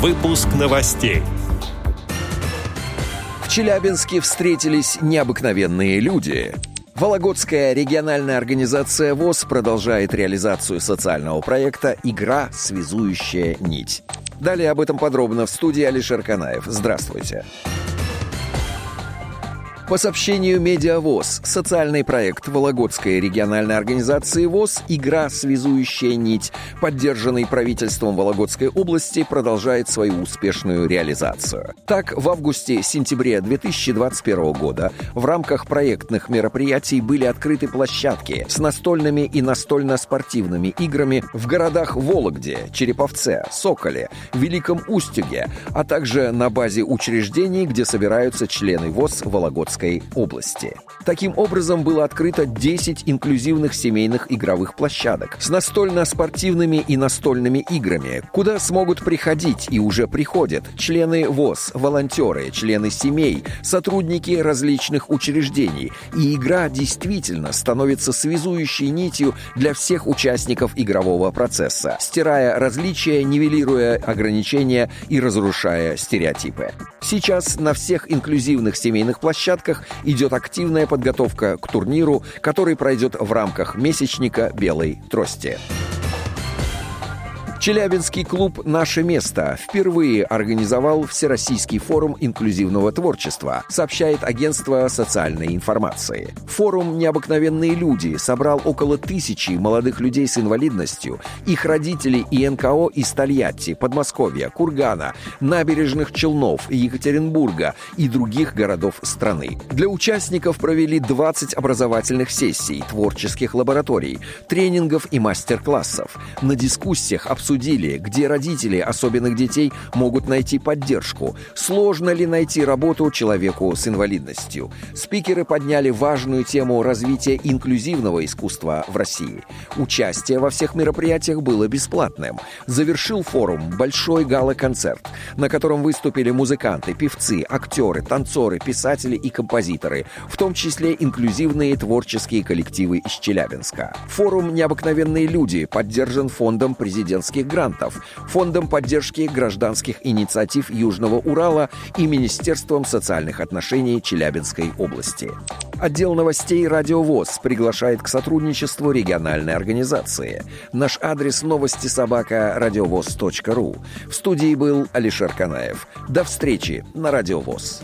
Выпуск новостей. В Челябинске встретились необыкновенные люди. Вологодская региональная организация ВОЗ продолжает реализацию социального проекта «Игра. Связующая нить». Далее об этом подробно в студии Алишер Канаев. Здравствуйте. Здравствуйте. По сообщению «Медиавоз», социальный проект Вологодской региональной организации ВОЗ «Игра. Связующая нить», поддержанный правительством Вологодской области, продолжает свою успешную реализацию. Так, в августе-сентябре 2021 года в рамках проектных мероприятий были открыты площадки с настольными и настольно-спортивными играми в городах Вологде, Череповце, Соколе, Великом Устюге, а также на базе учреждений, где собираются члены ВОЗ Вологодской Московской области. Таким образом, было открыто 10 инклюзивных семейных игровых площадок с настольно-спортивными и настольными играми, куда смогут приходить и уже приходят члены ВОЗ, волонтеры, члены семей, сотрудники различных учреждений. И игра действительно становится связующей нитью для всех участников игрового процесса, стирая различия, нивелируя ограничения и разрушая стереотипы. Сейчас на всех инклюзивных семейных площадках площадках идет активная подготовка к турниру, который пройдет в рамках месячника «Белой трости». Челябинский клуб «Наше место» впервые организовал Всероссийский форум инклюзивного творчества, сообщает агентство социальной информации. Форум «Необыкновенные люди» собрал около тысячи молодых людей с инвалидностью, их родителей и НКО из Тольятти, Подмосковья, Кургана, набережных Челнов, Екатеринбурга и других городов страны. Для участников провели 20 образовательных сессий, творческих лабораторий, тренингов и мастер-классов. На дискуссиях обсуждали обсудили, где родители особенных детей могут найти поддержку, сложно ли найти работу человеку с инвалидностью. Спикеры подняли важную тему развития инклюзивного искусства в России. Участие во всех мероприятиях было бесплатным. Завершил форум большой гала-концерт, на котором выступили музыканты, певцы, актеры, танцоры, писатели и композиторы, в том числе инклюзивные творческие коллективы из Челябинска. Форум «Необыкновенные люди» поддержан фондом президентских президентских грантов, Фондом поддержки гражданских инициатив Южного Урала и Министерством социальных отношений Челябинской области. Отдел новостей «Радиовоз» приглашает к сотрудничеству региональной организации. Наш адрес новости собака радиовоз.ру. В студии был Алишер Канаев. До встречи на «Радиовоз».